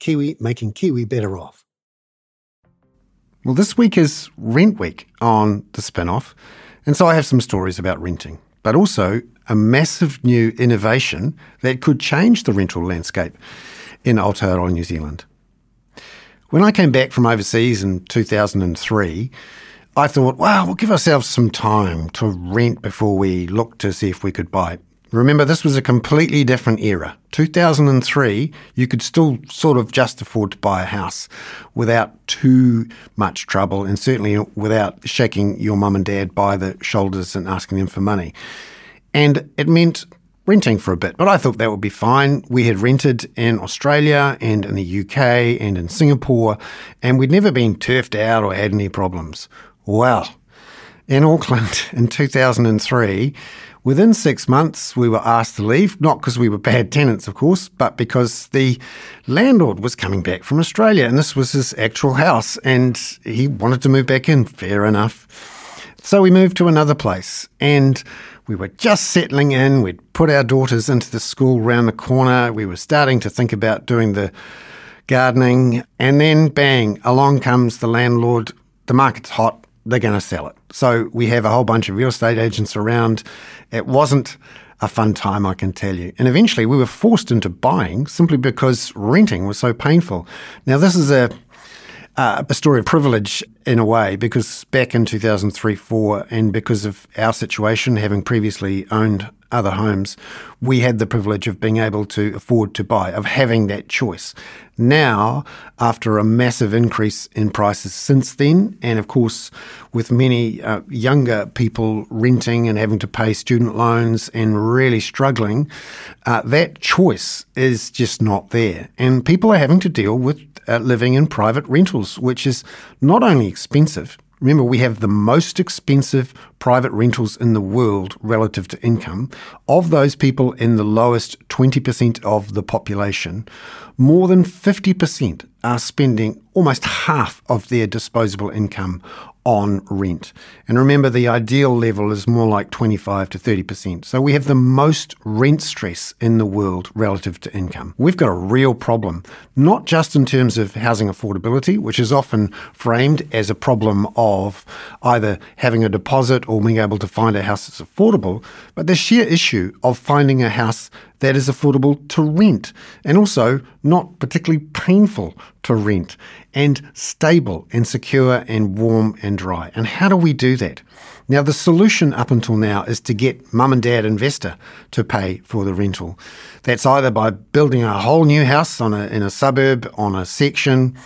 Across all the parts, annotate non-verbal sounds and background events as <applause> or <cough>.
Kiwi making Kiwi better off. Well, this week is Rent Week on the spin-off, and so I have some stories about renting, but also a massive new innovation that could change the rental landscape in Aotearoa, New Zealand. When I came back from overseas in 2003, I thought, wow, we'll give ourselves some time to rent before we look to see if we could buy. Remember, this was a completely different era. 2003, you could still sort of just afford to buy a house without too much trouble and certainly without shaking your mum and dad by the shoulders and asking them for money. And it meant renting for a bit, but I thought that would be fine. We had rented in Australia and in the UK and in Singapore, and we'd never been turfed out or had any problems. Well, in Auckland in 2003, Within six months, we were asked to leave, not because we were bad tenants, of course, but because the landlord was coming back from Australia and this was his actual house and he wanted to move back in. Fair enough. So we moved to another place and we were just settling in. We'd put our daughters into the school round the corner. We were starting to think about doing the gardening. And then, bang, along comes the landlord. The market's hot they're going to sell it. So we have a whole bunch of real estate agents around. It wasn't a fun time, I can tell you. And eventually we were forced into buying simply because renting was so painful. Now, this is a, uh, a story of privilege in a way because back in 2003 4, and because of our situation, having previously owned other homes, we had the privilege of being able to afford to buy, of having that choice. Now, after a massive increase in prices since then, and of course, with many uh, younger people renting and having to pay student loans and really struggling, uh, that choice is just not there. And people are having to deal with uh, living in private rentals, which is not only expensive, Remember, we have the most expensive private rentals in the world relative to income. Of those people in the lowest 20% of the population, more than 50% are spending almost half of their disposable income on rent. And remember, the ideal level is more like 25 to 30%. So we have the most rent stress in the world relative to income. We've got a real problem, not just in terms of housing affordability, which is often framed as a problem of either having a deposit or being able to find a house that's affordable, but the sheer issue of finding a house that is affordable to rent and also not particularly painful to rent and stable and secure and warm and dry. And how do we do that? Now, the solution up until now is to get mum and dad investor to pay for the rental. That's either by building a whole new house on a, in a suburb, on a section,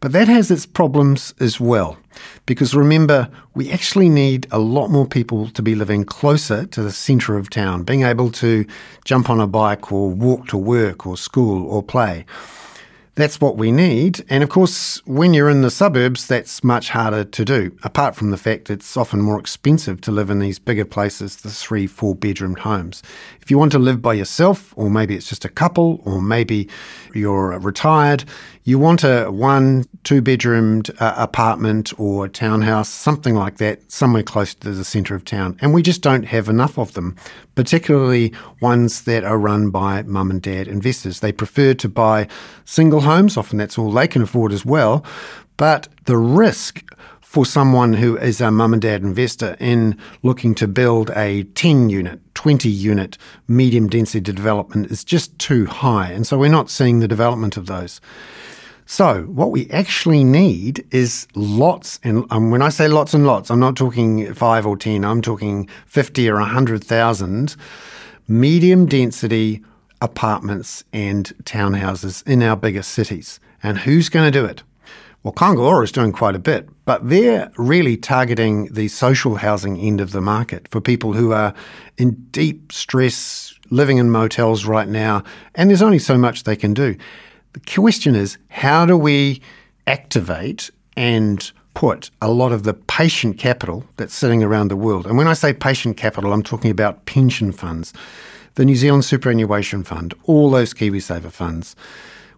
but that has its problems as well. Because remember, we actually need a lot more people to be living closer to the centre of town, being able to jump on a bike or walk to work or school or play. That's what we need. And of course, when you're in the suburbs, that's much harder to do, apart from the fact it's often more expensive to live in these bigger places, the three, four bedroom homes. If you want to live by yourself, or maybe it's just a couple, or maybe you're retired, you want a one, two bedroomed uh, apartment or townhouse, something like that, somewhere close to the centre of town. And we just don't have enough of them, particularly ones that are run by mum and dad investors. They prefer to buy single homes, often that's all they can afford as well. But the risk for someone who is a mum and dad investor in looking to build a 10 unit, 20 unit medium density development is just too high. And so we're not seeing the development of those. So, what we actually need is lots, and um, when I say lots and lots, I'm not talking five or 10, I'm talking 50 or 100,000 medium density apartments and townhouses in our biggest cities. And who's going to do it? Well, Ora is doing quite a bit, but they're really targeting the social housing end of the market for people who are in deep stress, living in motels right now, and there's only so much they can do. The question is, how do we activate and put a lot of the patient capital that's sitting around the world. And when I say patient capital, I'm talking about pension funds, the New Zealand Superannuation Fund, all those KiwiSaver funds.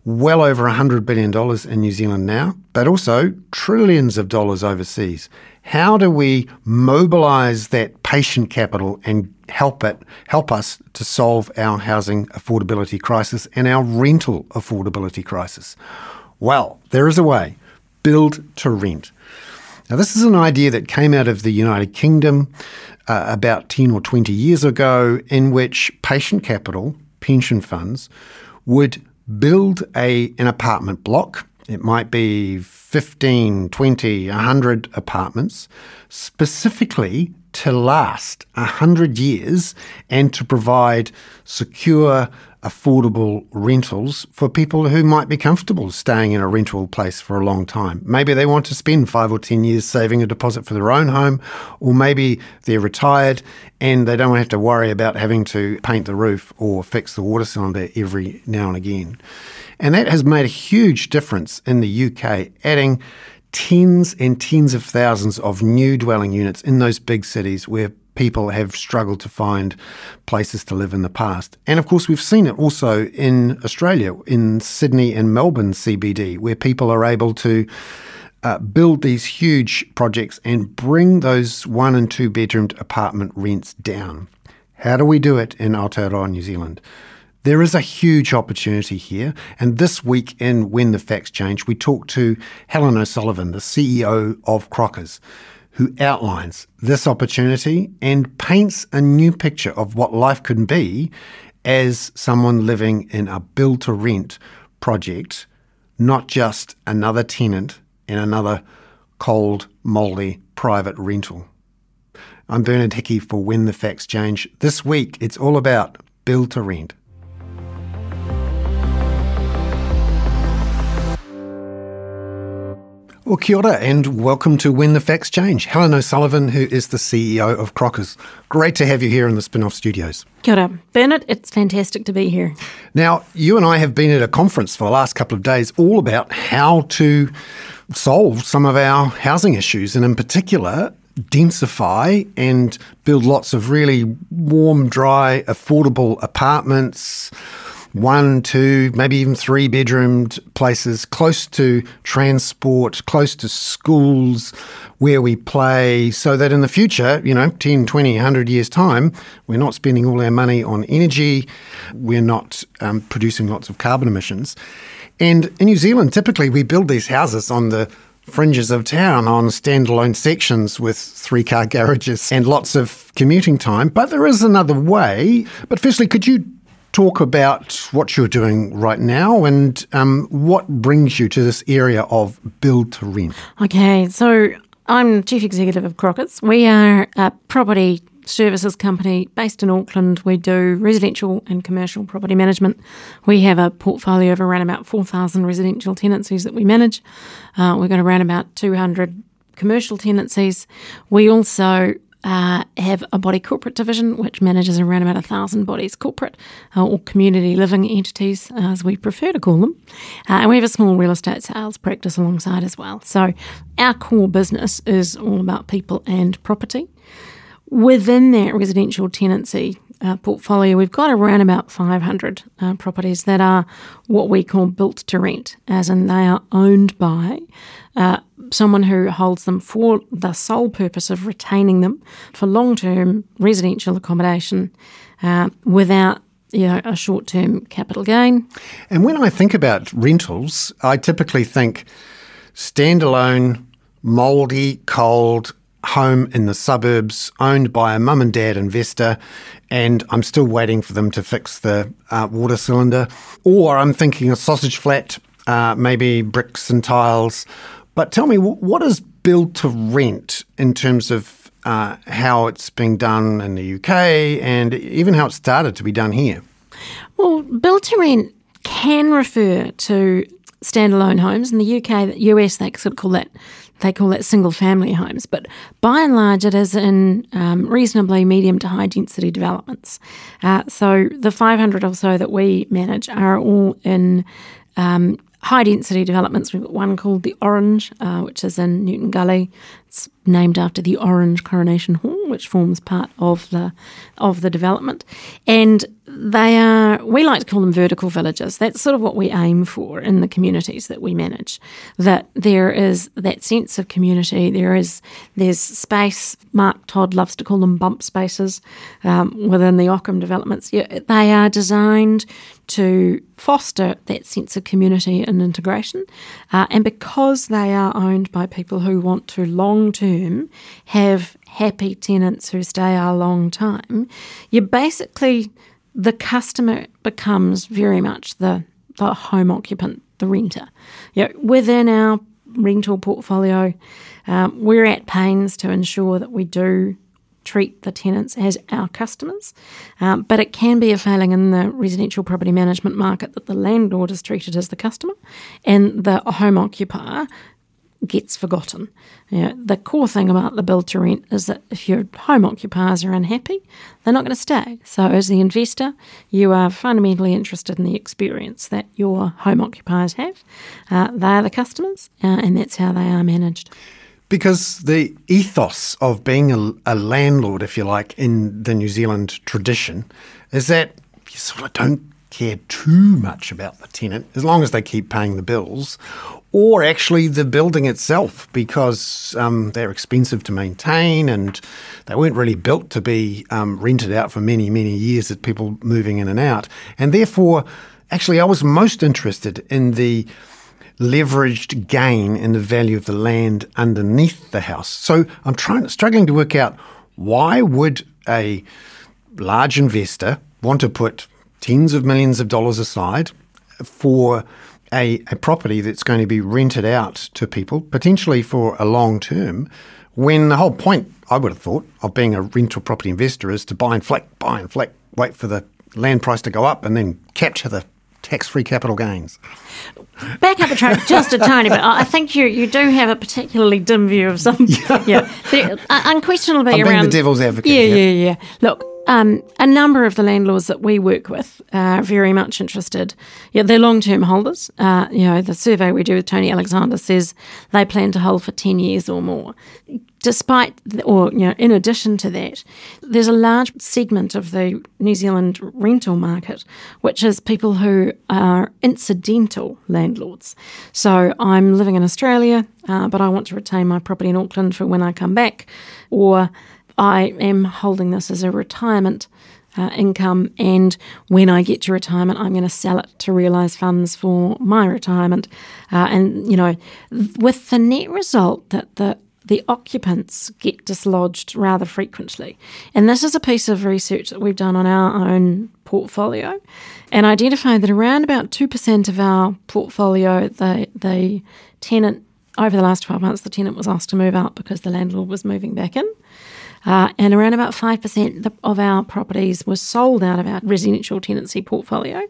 Well over $100 billion in New Zealand now, but also trillions of dollars overseas. How do we mobilize that patient capital and help it help us to solve our housing affordability crisis and our rental affordability crisis? Well, there is a way. Build to rent. Now, this is an idea that came out of the United Kingdom uh, about 10 or 20 years ago, in which patient capital, pension funds, would build a, an apartment block. It might be 15, 20, 100 apartments, specifically to last 100 years and to provide secure, affordable rentals for people who might be comfortable staying in a rental place for a long time. Maybe they want to spend five or 10 years saving a deposit for their own home, or maybe they're retired and they don't have to worry about having to paint the roof or fix the water cylinder every now and again. And that has made a huge difference in the UK, adding tens and tens of thousands of new dwelling units in those big cities where people have struggled to find places to live in the past. And of course, we've seen it also in Australia, in Sydney and Melbourne CBD, where people are able to uh, build these huge projects and bring those one and two bedroomed apartment rents down. How do we do it in Aotearoa, New Zealand? There is a huge opportunity here. And this week in When the Facts Change, we talked to Helen O'Sullivan, the CEO of Crockers who outlines this opportunity and paints a new picture of what life can be as someone living in a build to rent project, not just another tenant in another cold, mouldy private rental. I'm Bernard Hickey for When the Facts Change. This week, it's all about build to rent. Well, kia ora and welcome to When the Facts Change. Helen O'Sullivan, who is the CEO of Crockers. Great to have you here in the spin off studios. Kia ora. Bernard, it's fantastic to be here. Now, you and I have been at a conference for the last couple of days all about how to solve some of our housing issues, and in particular, densify and build lots of really warm, dry, affordable apartments one, two, maybe even three bedroomed places close to transport, close to schools where we play, so that in the future, you know, 10, 20, 100 years' time, we're not spending all our money on energy, we're not um, producing lots of carbon emissions. And in New Zealand, typically we build these houses on the fringes of town on standalone sections with three car garages and lots of commuting time. But there is another way. But firstly, could you talk about what you're doing right now and um, what brings you to this area of build to rent. Okay, so I'm Chief Executive of Crockers. We are a property services company based in Auckland. We do residential and commercial property management. We have a portfolio of around about 4,000 residential tenancies that we manage. Uh, we've got around about 200 commercial tenancies. We also uh, have a body corporate division which manages around about a thousand bodies corporate uh, or community living entities, uh, as we prefer to call them. Uh, and we have a small real estate sales practice alongside as well. So our core business is all about people and property. Within that residential tenancy uh, portfolio, we've got around about 500 uh, properties that are what we call built to rent, as in they are owned by uh, someone who holds them for the sole purpose of retaining them for long term residential accommodation uh, without you know, a short term capital gain. And when I think about rentals, I typically think standalone, mouldy, cold, home in the suburbs owned by a mum and dad investor, and I'm still waiting for them to fix the uh, water cylinder. Or I'm thinking a sausage flat, uh, maybe bricks and tiles. But tell me, what is build to rent in terms of uh, how it's being done in the UK and even how it started to be done here? Well, build to rent can refer to standalone homes. In the UK, the US, they sort of call that they call that single family homes. But by and large, it is in um, reasonably medium to high density developments. Uh, so the 500 or so that we manage are all in um, high density developments. We've got one called the Orange, uh, which is in Newton Gully. It's named after the Orange Coronation Hall, which forms part of the of the development. And they are we like to call them vertical villages. That's sort of what we aim for in the communities that we manage. That there is that sense of community. There is there's space. Mark Todd loves to call them bump spaces um, within the Ockham developments. Yeah, they are designed to foster that sense of community and integration. Uh, and because they are owned by people who want to long term have happy tenants who stay a long time, you basically, the customer becomes very much the, the home occupant, the renter. You know, within our rental portfolio, um, we're at pains to ensure that we do treat the tenants as our customers. Um, but it can be a failing in the residential property management market that the landlord is treated as the customer and the home occupier gets forgotten. You know, the core thing about the build to rent is that if your home occupiers are unhappy, they're not going to stay. So, as the investor, you are fundamentally interested in the experience that your home occupiers have. Uh, they are the customers, uh, and that's how they are managed. Because the ethos of being a, a, landlord, if you like, in the New Zealand tradition is that you sort of don't care too much about the tenant as long as they keep paying the bills, or actually the building itself because um, they're expensive to maintain and they weren't really built to be um, rented out for many, many years at people moving in and out. And therefore, actually, I was most interested in the leveraged gain in the value of the land underneath the house. So I'm trying struggling to work out why would a large investor want to put tens of millions of dollars aside for a, a property that's going to be rented out to people, potentially for a long term, when the whole point, I would have thought, of being a rental property investor is to buy and flick, buy and flick, wait for the land price to go up and then capture the tax-free capital gains. Back up the track just a tiny bit. I think you you do have a particularly dim view of some. <laughs> Yeah, yeah. Uh, unquestionably I'm around the devil's advocate. Yeah, yeah, yeah. Look, um, a number of the landlords that we work with are very much interested. Yeah, they're long-term holders. Uh, you know, the survey we do with Tony Alexander says they plan to hold for ten years or more. Despite, or you know, in addition to that, there's a large segment of the New Zealand rental market, which is people who are incidental landlords. So I'm living in Australia, uh, but I want to retain my property in Auckland for when I come back, or I am holding this as a retirement uh, income, and when I get to retirement, I'm going to sell it to realise funds for my retirement. Uh, and you know, with the net result that the the occupants get dislodged rather frequently. And this is a piece of research that we've done on our own portfolio and identified that around about 2% of our portfolio, the, the tenant, over the last 12 months, the tenant was asked to move out because the landlord was moving back in. Uh, and around about 5% of our properties were sold out of our residential tenancy portfolio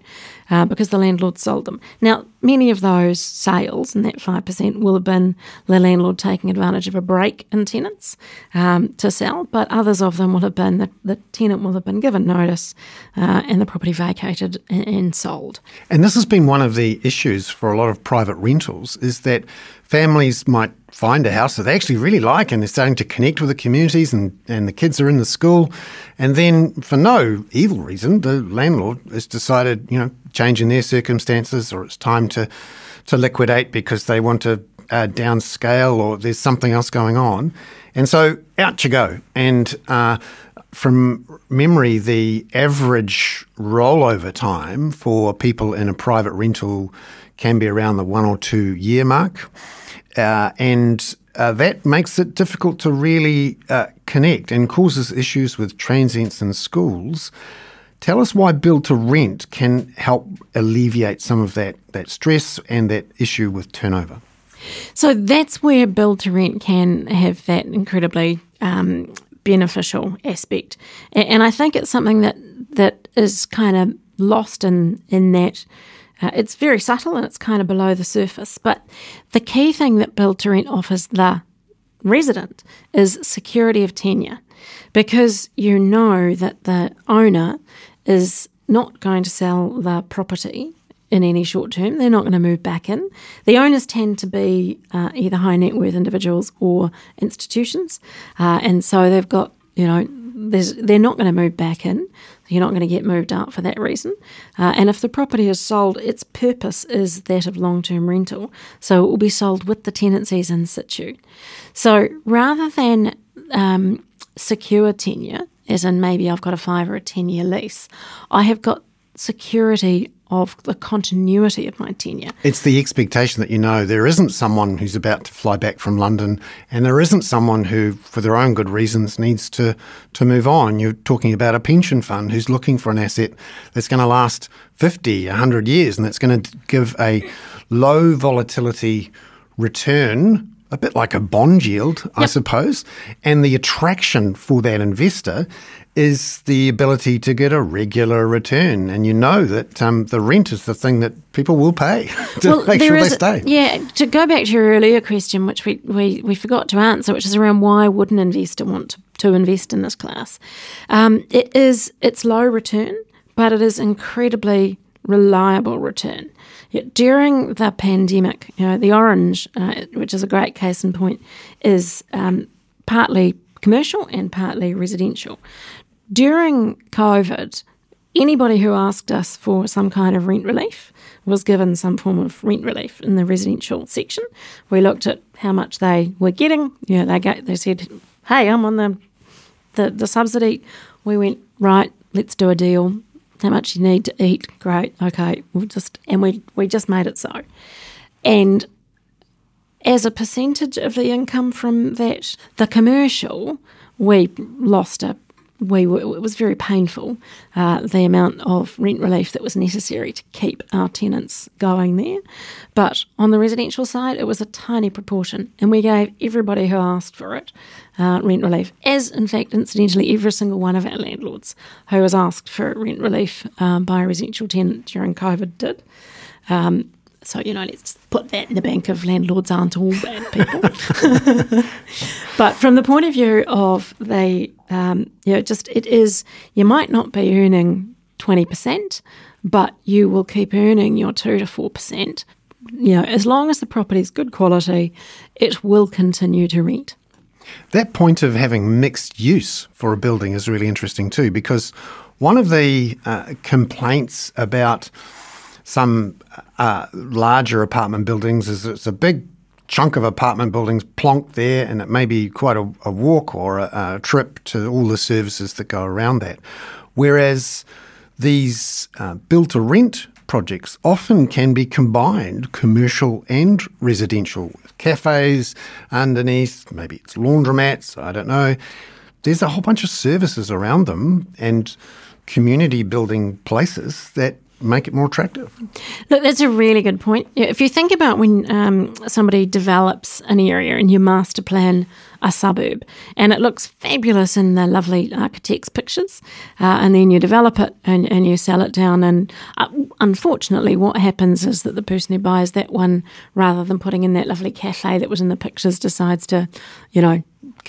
uh, because the landlord sold them. Now, many of those sales, and that 5%, will have been the landlord taking advantage of a break in tenants um, to sell, but others of them will have been that the tenant will have been given notice uh, and the property vacated and, and sold. And this has been one of the issues for a lot of private rentals is that families might find a house that they actually really like and they're starting to connect with the communities and, and the kids are in the school. And then, for no evil reason, the landlord has decided, you know, changing their circumstances or it's time to, to liquidate because they want to uh, downscale or there's something else going on. And so out you go. And uh, from memory, the average rollover time for people in a private rental can be around the one or two year mark. Uh, and uh, that makes it difficult to really uh, connect and causes issues with transients in schools. Tell us why build to rent can help alleviate some of that, that stress and that issue with turnover. So that's where build to rent can have that incredibly um, beneficial aspect, and I think it's something that that is kind of lost in in that uh, it's very subtle and it's kind of below the surface. But the key thing that build to rent offers the resident is security of tenure because you know that the owner is not going to sell the property in any short term. They're not going to move back in. The owners tend to be uh, either high net worth individuals or institutions, uh, and so they've got you know they're not going to move back in. You're not going to get moved out for that reason. Uh, and if the property is sold, its purpose is that of long term rental. So it will be sold with the tenancies in situ. So rather than um, secure tenure, as in maybe I've got a five or a 10 year lease, I have got security of the continuity of my tenure. It's the expectation that you know there isn't someone who's about to fly back from London and there isn't someone who, for their own good reasons, needs to, to move on. You're talking about a pension fund who's looking for an asset that's going to last 50, 100 years and that's going to give a low volatility return a bit like a bond yield, yep. I suppose. And the attraction for that investor is the ability to get a regular return. And you know that um, the rent is the thing that people will pay <laughs> to well, make sure they stay. Yeah, to go back to your earlier question, which we, we, we forgot to answer, which is around why would an investor want to, to invest in this class? Um, it is it's low return, but it is incredibly reliable return. During the pandemic, you know, the orange, uh, which is a great case in point, is um, partly commercial and partly residential. During COVID, anybody who asked us for some kind of rent relief was given some form of rent relief in the residential section. We looked at how much they were getting. You know, they they said, "Hey, I'm on the, the the subsidy." We went right. Let's do a deal how much you need to eat. Great, okay, we'll just and we we just made it so, and as a percentage of the income from that, the commercial, we lost a we were, it was very painful uh, the amount of rent relief that was necessary to keep our tenants going there. But on the residential side, it was a tiny proportion, and we gave everybody who asked for it uh, rent relief. As in fact, incidentally, every single one of our landlords who was asked for rent relief um, by a residential tenant during COVID did. Um, so, you know, let's put that in the bank of landlords aren't all bad people. <laughs> but from the point of view of they, um, you know, just it is, you might not be earning 20%, but you will keep earning your 2 to 4%. You know, as long as the property is good quality, it will continue to rent. That point of having mixed use for a building is really interesting too, because one of the uh, complaints about some uh, larger apartment buildings is it's a big chunk of apartment buildings plonked there, and it may be quite a, a walk or a, a, trip to all the services that go around that. Whereas these uh, build to rent projects often can be combined, commercial and residential, with cafes underneath, maybe it's laundromats, I don't know. There's a whole bunch of services around them and community building places that make it more attractive. Look, that's a really good point. If you think about when um, somebody develops an area and you master plan a suburb and it looks fabulous in the lovely architect's pictures, uh, and then you develop it and, and you sell it down. And uh, unfortunately, what happens is that the person who buys that one, rather than putting in that lovely cafe that was in the pictures, decides to, you know,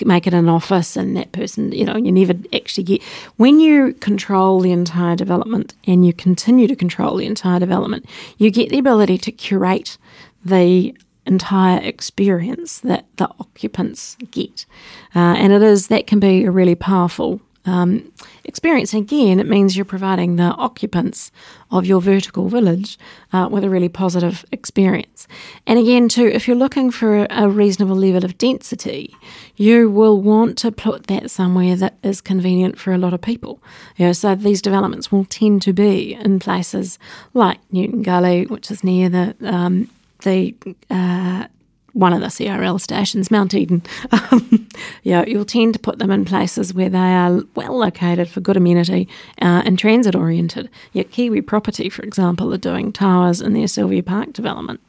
make it an office and that person, you know, you never actually get. When you control the entire development and you continue to control the entire development, you get the ability to curate the entire experience that the occupants get. Uh, and it is, that can be a really powerful um, experience. Again, it means you're providing the occupants of your vertical village uh, with a really positive experience. And again, too, if you're looking for a reasonable level of density, you will want to put that somewhere that is convenient for a lot of people. You know, so these developments will tend to be in places like Newton Gully, which is near the um, the uh, one of the CRL stations, Mount Eden, <laughs> um, you know, you'll tend to put them in places where they are well located for good amenity uh, and transit oriented. Yet Kiwi Property, for example, are doing towers in their Sylvia Park development,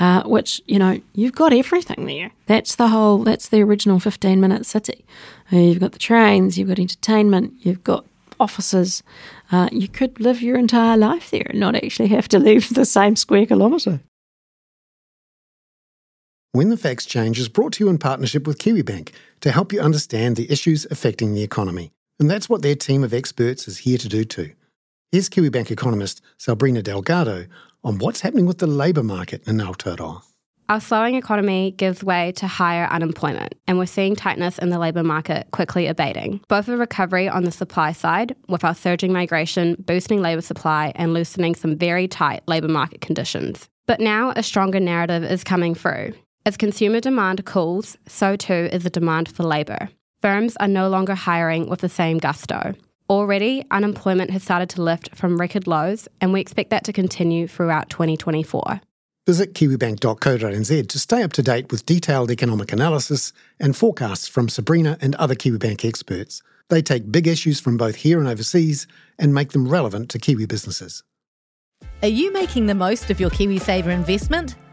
uh, which you know you've got everything there. That's the whole. That's the original fifteen minute city. Uh, you've got the trains, you've got entertainment, you've got offices. Uh, you could live your entire life there and not actually have to <laughs> leave the same square kilometre. When the Facts Change is brought to you in partnership with Kiwibank to help you understand the issues affecting the economy. And that's what their team of experts is here to do too. Here's Kiwibank economist Sabrina Delgado on what's happening with the labour market in Aotearoa. Our slowing economy gives way to higher unemployment, and we're seeing tightness in the labour market quickly abating. Both a recovery on the supply side, with our surging migration boosting labour supply and loosening some very tight labour market conditions. But now a stronger narrative is coming through. As consumer demand cools, so too is the demand for labour. Firms are no longer hiring with the same gusto. Already, unemployment has started to lift from record lows, and we expect that to continue throughout 2024. Visit kiwibank.co.nz to stay up to date with detailed economic analysis and forecasts from Sabrina and other Kiwibank experts. They take big issues from both here and overseas and make them relevant to Kiwi businesses. Are you making the most of your KiwiSaver investment?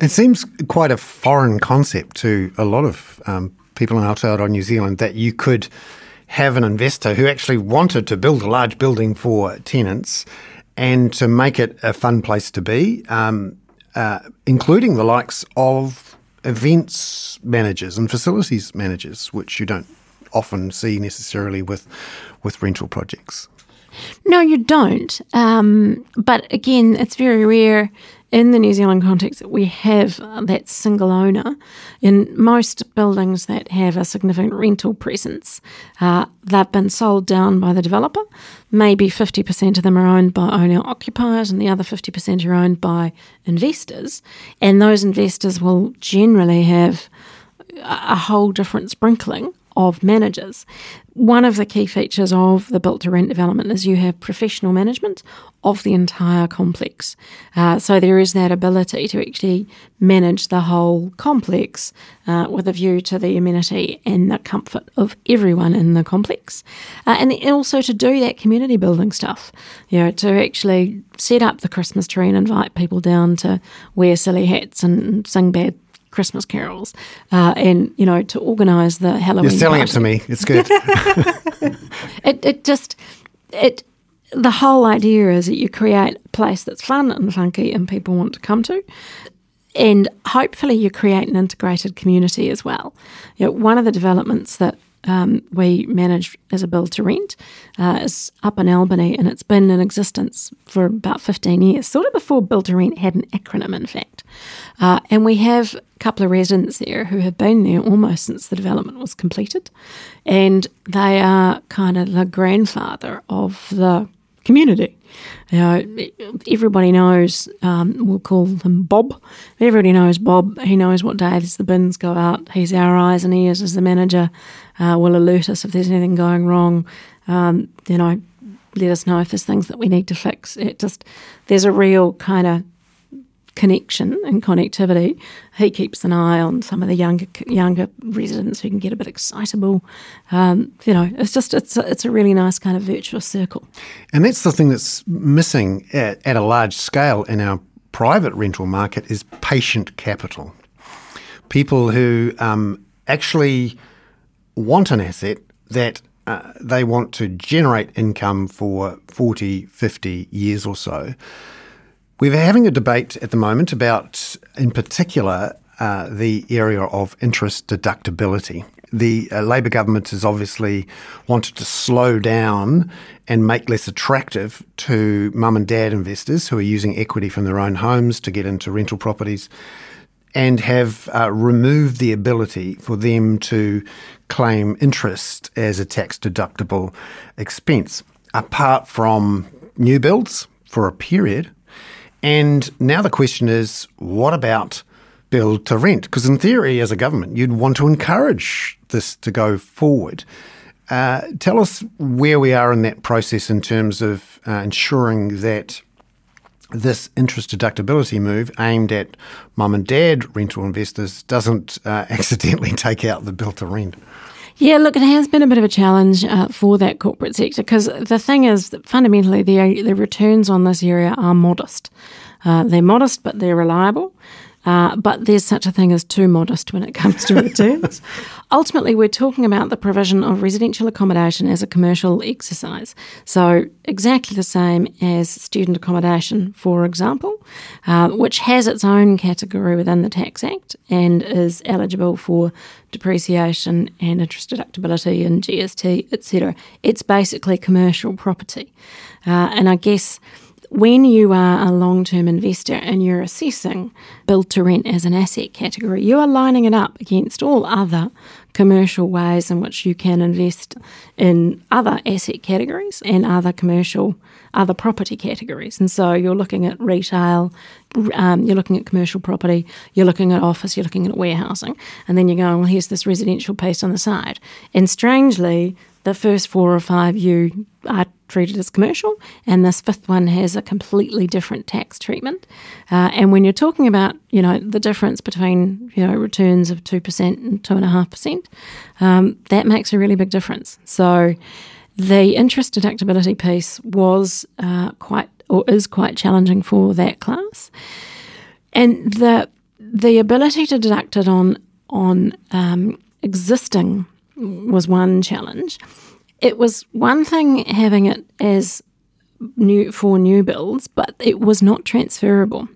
It seems quite a foreign concept to a lot of um, people in Aotearoa, New Zealand, that you could have an investor who actually wanted to build a large building for tenants and to make it a fun place to be, um, uh, including the likes of events managers and facilities managers, which you don't often see necessarily with with rental projects. No, you don't. Um, but again, it's very rare in the New Zealand context we have uh, that single owner. In most buildings that have a significant rental presence, uh, they've been sold down by the developer. Maybe 50% of them are owned by owner occupiers, and the other 50% are owned by investors. And those investors will generally have a whole different sprinkling of managers. One of the key features of the built to rent development is you have professional management of the entire complex. Uh, so there is that ability to actually manage the whole complex uh, with a view to the amenity and the comfort of everyone in the complex. Uh, and also to do that community building stuff, you know, to actually set up the Christmas tree and invite people down to wear silly hats and sing bad Christmas carols, uh, and you know to organise the Halloween. You're selling party. it to me. It's good. <laughs> <laughs> it it just it the whole idea is that you create a place that's fun and funky and people want to come to. And hopefully, you create an integrated community as well. You know, one of the developments that um, we manage as a build to rent uh, is up in Albany, and it's been in existence for about 15 years, sort of before build to rent had an acronym, in fact. Uh, and we have a couple of residents there who have been there almost since the development was completed, and they are kind of the grandfather of the community. You know, everybody knows. Um, we'll call him Bob. Everybody knows Bob. He knows what days the bins go out. He's our eyes and ears as the manager. Uh, will alert us if there's anything going wrong. Um, you know, let us know if there's things that we need to fix. It just there's a real kind of connection and connectivity. He keeps an eye on some of the younger younger residents who can get a bit excitable. Um, you know, it's just it's a, it's a really nice kind of virtuous circle. and that's the thing that's missing at, at a large scale in our private rental market is patient capital. People who um, actually want an asset that uh, they want to generate income for 40, 50 years or so. We're having a debate at the moment about, in particular, uh, the area of interest deductibility. The uh, Labor government has obviously wanted to slow down and make less attractive to mum and dad investors who are using equity from their own homes to get into rental properties and have uh, removed the ability for them to claim interest as a tax deductible expense. apart from new builds for a period. And now the question is what about build to rent? Because in theory, as a government, you'd want to encourage this to go forward. Uh, tell us where we are in that process in terms of uh, ensuring that this interest deductibility move aimed at mum and dad rental investors doesn't uh, <laughs> accidentally take out the build to rent. Yeah, look, it has been a bit of a challenge uh, for that corporate sector because the thing is that fundamentally the, the returns on this area are modest. Uh, they're modest, but they're reliable. Uh, but there's such a thing as too modest when it comes to returns. <laughs> Ultimately, we're talking about the provision of residential accommodation as a commercial exercise. So, exactly the same as student accommodation, for example, uh, which has its own category within the Tax Act and is eligible for depreciation and interest deductibility and GST, etc. It's basically commercial property. Uh, and I guess when you are a long term investor and you're assessing build to rent as an asset category, you are lining it up against all other commercial ways in which you can invest in other asset categories and other commercial, other property categories. And so you're looking at retail, um, you're looking at commercial property, you're looking at office, you're looking at warehousing, and then you're going, well, here's this residential piece on the side. And strangely, the first four or five you are treated as commercial, and this fifth one has a completely different tax treatment. Uh, and when you're talking about, you know, the difference between, you know, returns of 2% and 2.5%, um, that makes a really big difference. So the interest deductibility piece was uh, quite, or is quite challenging for that class. And the, the ability to deduct it on, on um, existing was one challenge it was one thing having it as new for new builds, but it was not transferable.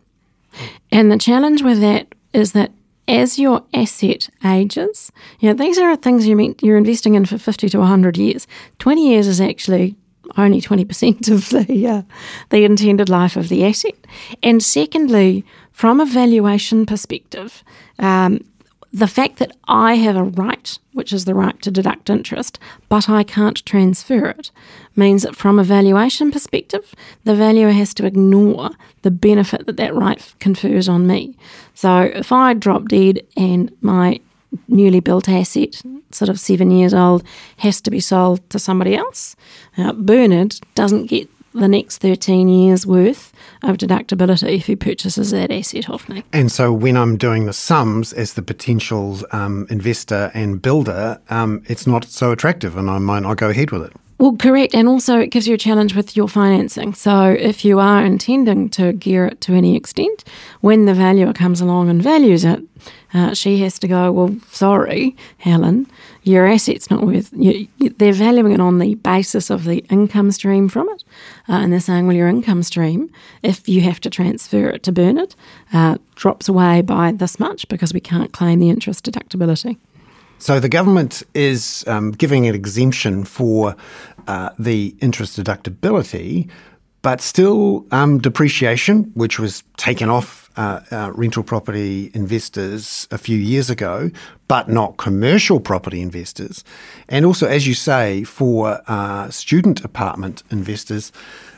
And the challenge with that is that as your asset ages, you know, these are things you mean you're investing in for 50 to 100 years. 20 years is actually only 20% of the, uh, the intended life of the asset. And secondly, from a valuation perspective, um, the fact that I have a right, which is the right to deduct interest, but I can't transfer it, means that from a valuation perspective, the valuer has to ignore the benefit that that right confers on me. So if I drop dead and my newly built asset, sort of seven years old, has to be sold to somebody else, uh, Bernard doesn't get the next 13 years worth of deductibility if he purchases that asset off me. And so when I'm doing the sums as the potential um, investor and builder, um, it's not so attractive and I might not go ahead with it. Well, correct. And also, it gives you a challenge with your financing. So, if you are intending to gear it to any extent, when the valuer comes along and values it, uh, she has to go, Well, sorry, Helen, your asset's not worth, you, they're valuing it on the basis of the income stream from it. Uh, and they're saying, Well, your income stream, if you have to transfer it to Bernard, uh, drops away by this much because we can't claim the interest deductibility. So the government is um, giving an exemption for uh, the interest deductibility, but still um, depreciation, which was taken off uh, uh, rental property investors a few years ago, but not commercial property investors. And also, as you say, for uh, student apartment investors,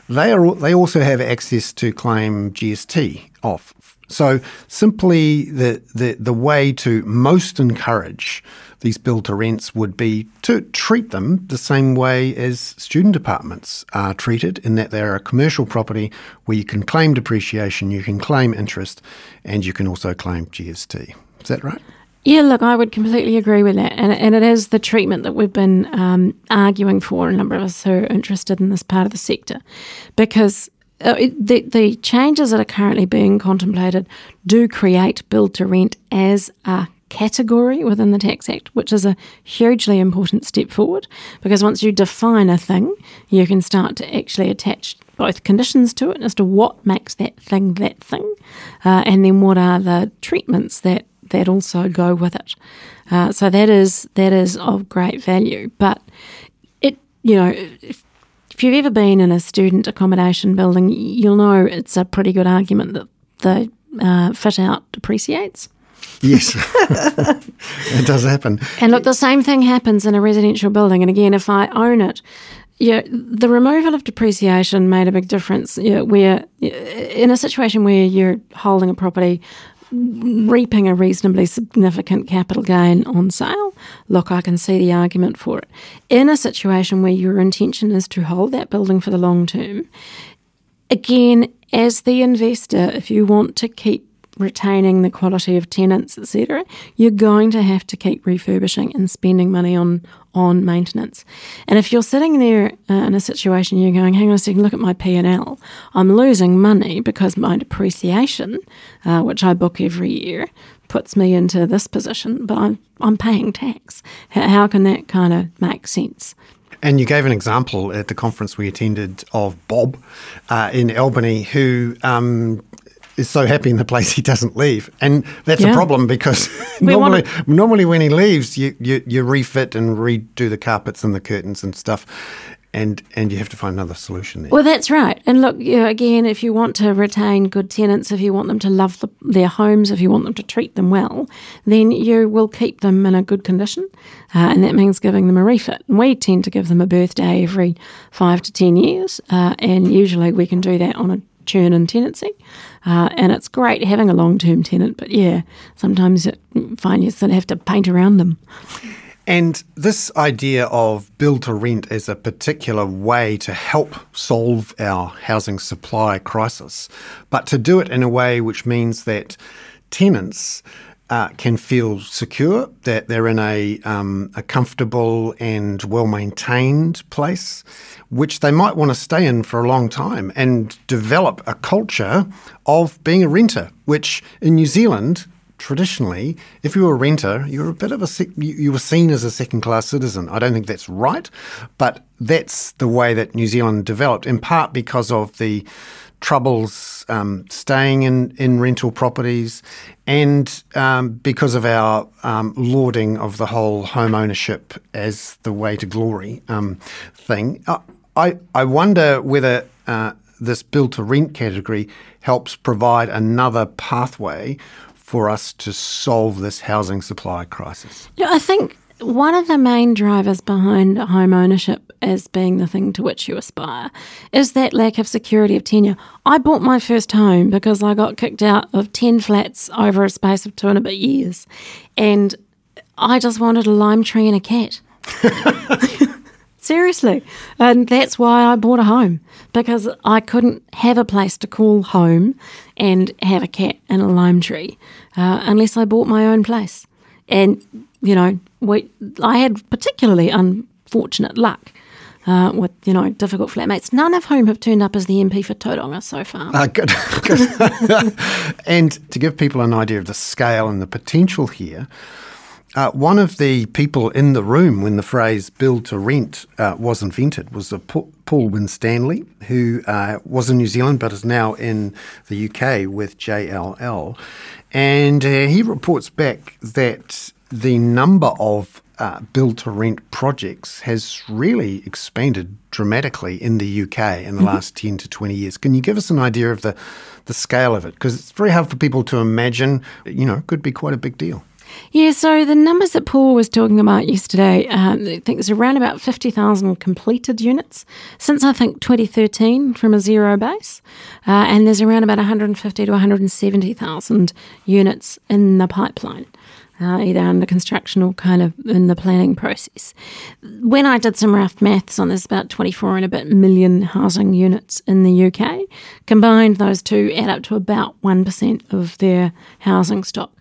they are they also have access to claim GST off. So simply the the, the way to most encourage these build to rents would be to treat them the same way as student apartments are treated, in that they're a commercial property where you can claim depreciation, you can claim interest, and you can also claim GST. Is that right? Yeah, look, I would completely agree with that. And, and it is the treatment that we've been um, arguing for, a number of us who are interested in this part of the sector. Because the, the changes that are currently being contemplated do create build to rent as a category within the Tax Act, which is a hugely important step forward because once you define a thing, you can start to actually attach both conditions to it as to what makes that thing that thing, uh, and then what are the treatments that that also go with it. Uh, so that is that is of great value. But it, you know, if, you've ever been in a student accommodation building, you'll know it's a pretty good argument that the uh, fit out depreciates. Yes, <laughs> it does happen. And look, the same thing happens in a residential building. And again, if I own it yeah, the removal of depreciation made a big difference. Yeah, where in a situation where you're holding a property, reaping a reasonably significant capital gain on sale, look, I can see the argument for it. In a situation where your intention is to hold that building for the long term, again, as the investor, if you want to keep retaining the quality of tenants, etc., you're going to have to keep refurbishing and spending money on on maintenance. And if you're sitting there uh, in a situation you're going, hang on a second, look at my P and L, I'm losing money because my depreciation, uh, which I book every year, puts me into this position, but I'm I'm paying tax. How can that kind of make sense? And you gave an example at the conference we attended of Bob uh, in Albany, who um, is so happy in the place he doesn't leave, and that's yeah. a problem because <laughs> <laughs> normally, normally when he leaves, you, you you refit and redo the carpets and the curtains and stuff, and and you have to find another solution there. Well, that's right. And look, you know, again, if you want to retain good tenants, if you want them to love the, their homes, if you want them to treat them well, then you will keep them in a good condition, uh, and that means giving them a refit. And we tend to give them a birthday every five to ten years, uh, and usually we can do that on a churn and tenancy. Uh, and it's great having a long term tenant, but yeah, sometimes you find you sort of have to paint around them. And this idea of build to rent as a particular way to help solve our housing supply crisis, but to do it in a way which means that tenants uh, can feel secure, that they're in a, um, a comfortable and well maintained place, which they might want to stay in for a long time and develop a culture of being a renter, which in New Zealand, traditionally, if you were a renter, you were a bit of a you were seen as a second class citizen. I don't think that's right, but that's the way that New Zealand developed, in part because of the troubles um, staying in, in rental properties and um, because of our um, lauding of the whole home ownership as the way to glory um, thing. Uh, I, I wonder whether uh, this build to rent category helps provide another pathway for us to solve this housing supply crisis. Yeah, I think one of the main drivers behind home ownership as being the thing to which you aspire is that lack of security of tenure. I bought my first home because I got kicked out of 10 flats over a space of two and a bit years. And I just wanted a lime tree and a cat. <laughs> Seriously. And that's why I bought a home because I couldn't have a place to call home and have a cat and a lime tree uh, unless I bought my own place. And you know, we, I had particularly unfortunate luck. Uh, with you know difficult flatmates, none of whom have turned up as the MP for Tauranga so far. Uh, good. <laughs> <laughs> and to give people an idea of the scale and the potential here, uh, one of the people in the room when the phrase "build to rent" uh, was invented was Paul Winstanley, who uh, was in New Zealand but is now in the UK with JLL, and uh, he reports back that the number of uh, build to rent projects has really expanded dramatically in the UK in the mm-hmm. last 10 to 20 years. Can you give us an idea of the, the scale of it? Because it's very hard for people to imagine, you know, it could be quite a big deal. Yeah, so the numbers that Paul was talking about yesterday, um, I think there's around about 50,000 completed units since I think 2013 from a zero base. Uh, and there's around about 150 to 170,000 units in the pipeline uh, either under construction or kind of in the planning process. When I did some rough maths on this, about 24 and a bit million housing units in the UK, combined those two add up to about 1% of their housing stock.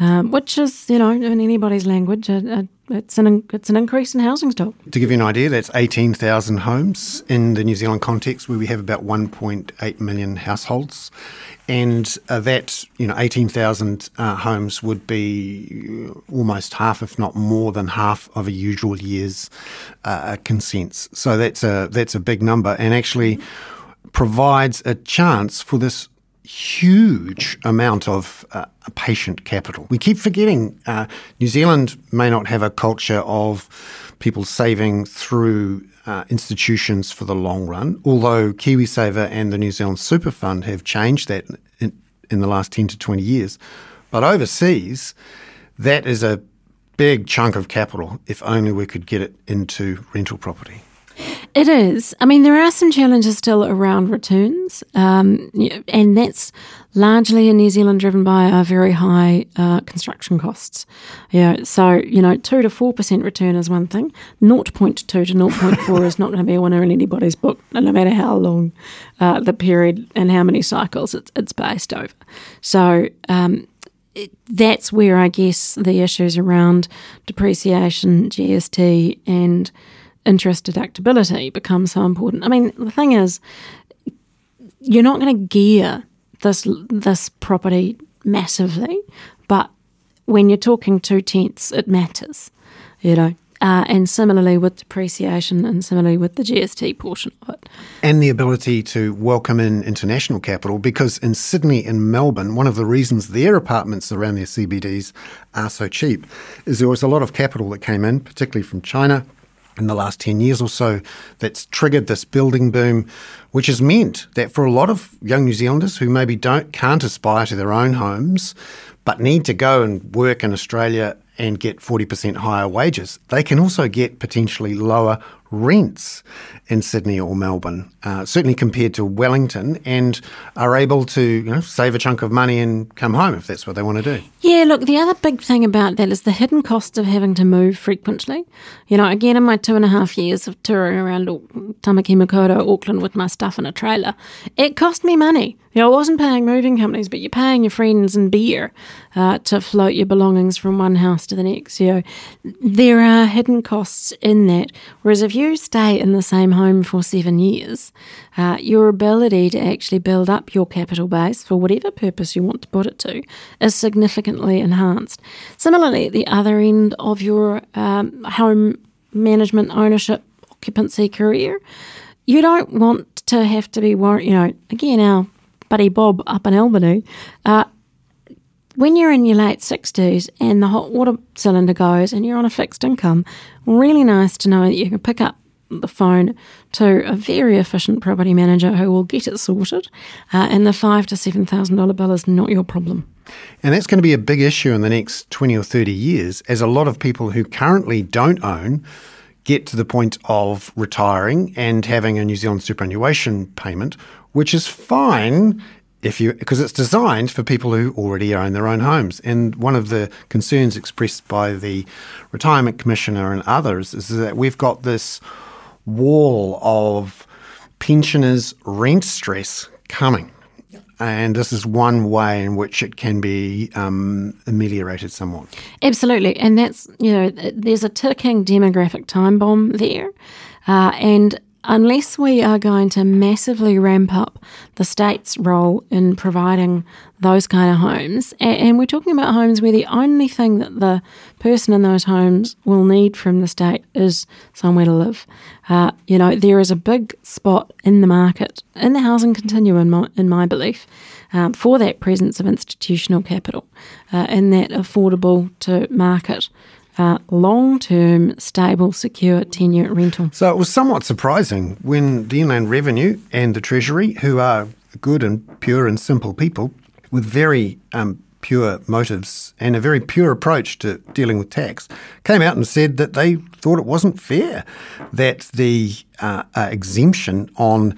Um, which is, you know, in anybody's language, a, a it's an it's an increase in housing stock. To give you an idea, that's eighteen thousand homes in the New Zealand context, where we have about one point eight million households, and uh, that you know eighteen thousand uh, homes would be almost half, if not more than half, of a usual year's uh, consents. So that's a that's a big number, and actually provides a chance for this huge amount of uh, patient capital. We keep forgetting uh, New Zealand may not have a culture of people saving through uh, institutions for the long run, although KiwiSaver and the New Zealand Super Fund have changed that in, in the last 10 to 20 years. But overseas, that is a big chunk of capital if only we could get it into rental property. It is. I mean, there are some challenges still around returns, um, and that's largely in New Zealand driven by our very high uh, construction costs. Yeah, so you know, two to four percent return is one thing. 0.2 to 0.4 is not going to be a winner in anybody's book, no matter how long uh, the period and how many cycles it's, it's based over. So. Um, it, that's where I guess the issues around depreciation, GST, and interest deductibility becomes so important. I mean, the thing is, you're not going to gear this this property massively, but when you're talking two tenths, it matters, you know. Uh, and similarly with depreciation, and similarly with the GST portion of it, and the ability to welcome in international capital, because in Sydney and Melbourne, one of the reasons their apartments around their CBDs are so cheap is there was a lot of capital that came in, particularly from China, in the last 10 years or so that's triggered this building boom, which has meant that for a lot of young New Zealanders who maybe don't can't aspire to their own homes, but need to go and work in Australia and get 40% higher wages, they can also get potentially lower rents in Sydney or Melbourne, uh, certainly compared to Wellington, and are able to you know, save a chunk of money and come home if that's what they want to do. Yeah, look, the other big thing about that is the hidden cost of having to move frequently. You know, again, in my two and a half years of touring around Tamaki Makaurau, Auckland with my stuff in a trailer, it cost me money. You know, I wasn't paying moving companies, but you're paying your friends and beer uh, to float your belongings from one house to the next. You know, there are hidden costs in that. Whereas if you stay in the same home for seven years, uh, your ability to actually build up your capital base for whatever purpose you want to put it to is significantly enhanced. Similarly, at the other end of your um, home management ownership occupancy career, you don't want to have to be worried. You know, again, our buddy Bob up in Albany, uh, when you're in your late 60s and the hot water cylinder goes and you're on a fixed income, really nice to know that you can pick up the phone to a very efficient property manager who will get it sorted, uh, and the five to seven thousand dollar bill is not your problem. And that's going to be a big issue in the next twenty or thirty years, as a lot of people who currently don't own get to the point of retiring and having a New Zealand superannuation payment, which is fine if you because it's designed for people who already own their own homes. And one of the concerns expressed by the retirement commissioner and others is that we've got this wall of pensioners' rent stress coming. And this is one way in which it can be um, ameliorated somewhat. Absolutely. And that's, you know, there's a ticking demographic time bomb there. Uh, and unless we are going to massively ramp up the state's role in providing those kind of homes, and, we're talking about homes where the only thing that the person in those homes will need from the state is somewhere to live. Uh, you know, there is a big spot in the market, in the housing continuum, in my, in my belief, um, for that presence of institutional capital, uh, that affordable to market uh, long term, stable, secure tenure rental. So it was somewhat surprising when the Inland Revenue and the Treasury, who are good and pure and simple people with very um, pure motives and a very pure approach to dealing with tax, came out and said that they thought it wasn't fair that the uh, uh, exemption on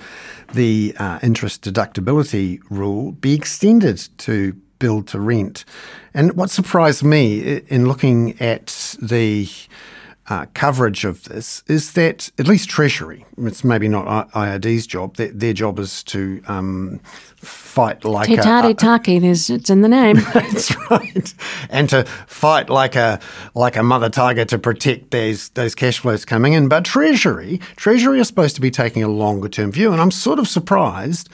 the uh, interest deductibility rule be extended to build to rent. And what surprised me in looking at the uh, coverage of this is that at least Treasury, it's maybe not IRD's job, their, their job is to um, fight like Te a... Taki, there's, it's in the name. <laughs> That's right. And to fight like a like a mother tiger to protect those, those cash flows coming in. But Treasury, Treasury is supposed to be taking a longer term view. And I'm sort of surprised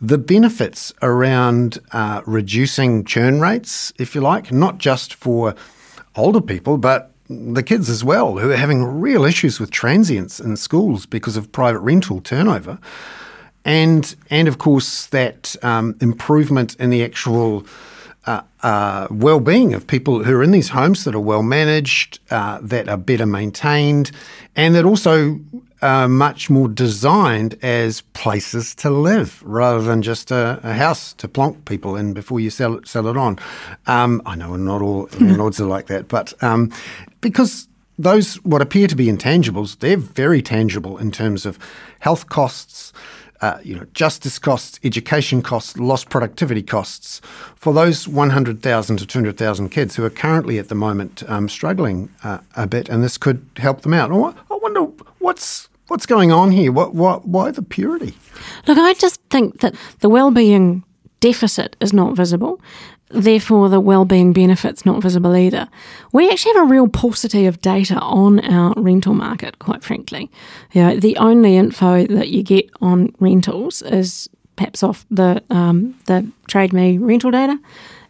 the benefits around uh, reducing churn rates, if you like, not just for older people, but the kids as well, who are having real issues with transients in schools because of private rental turnover. And, and of course, that um, improvement in the actual uh, uh, well-being of people who are in these homes that are well managed, uh, that are better maintained, and that also are much more designed as places to live rather than just a, a house to plonk people in before you sell it, sell it on. Um, I know not all <laughs> landlords are like that, but um, because those, what appear to be intangibles, they're very tangible in terms of health costs, uh, you know, justice costs, education costs, lost productivity costs for those 100,000 to 200,000 kids who are currently at the moment um, struggling uh, a bit, and this could help them out. I wonder what's what's going on here. What, what, why the purity? Look, I just think that the well-being deficit is not visible therefore the well-being benefits not visible either. We actually have a real paucity of data on our rental market, quite frankly. You know, the only info that you get on rentals is perhaps off the um, the Trade Me rental data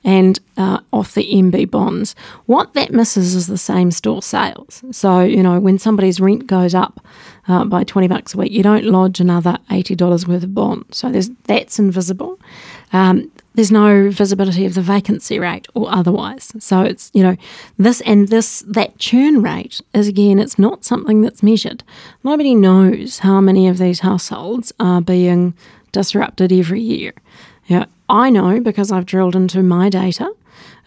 and uh, off the MB bonds. What that misses is the same store sales. So, you know, when somebody's rent goes up uh, by 20 bucks a week, you don't lodge another $80 worth of bond. So there's, that's invisible. Um, there's no visibility of the vacancy rate or otherwise. So it's, you know, this and this, that churn rate is again, it's not something that's measured. Nobody knows how many of these households are being disrupted every year. Yeah, I know because I've drilled into my data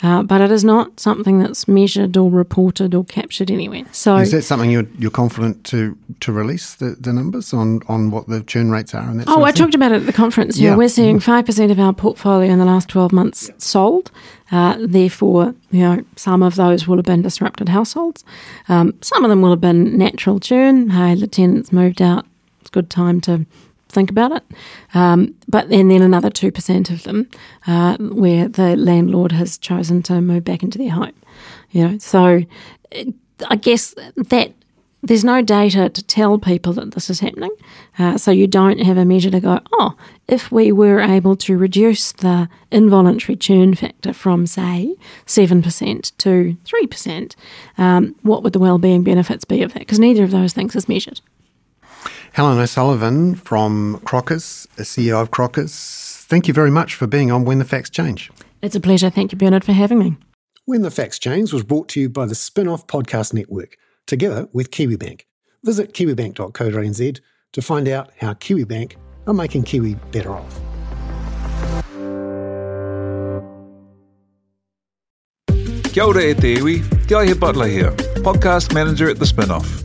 uh, but it is not something that's measured or reported or captured anywhere. So, is that something you're, you're confident to to release the, the numbers on, on what the churn rates are? And that oh, I talked about it at the conference. Yeah, we're seeing five percent of our portfolio in the last twelve months sold. Uh, therefore, you know, some of those will have been disrupted households. Um, some of them will have been natural churn. Hey, the tenants moved out. It's a good time to think about it. Um, but and then another 2% of them uh, where the landlord has chosen to move back into their home. You know, so I guess that there's no data to tell people that this is happening. Uh, so you don't have a measure to go, oh, if we were able to reduce the involuntary churn factor from, say, 7% to 3%, um, what would the wellbeing benefits be of that? Because neither of those things is measured. Helen O'Sullivan from Crockers, a CEO of Crockers, thank you very much for being on When the Facts Change. It's a pleasure. Thank you, Bernard, for having me. When the Facts Change was brought to you by the Spinoff Podcast Network, together with KiwiBank. Visit kiwibank.co.nz to find out how KiwiBank are making Kiwi better off. Kia ora e te iwi, Te Aihe Butler here, podcast manager at The Spinoff.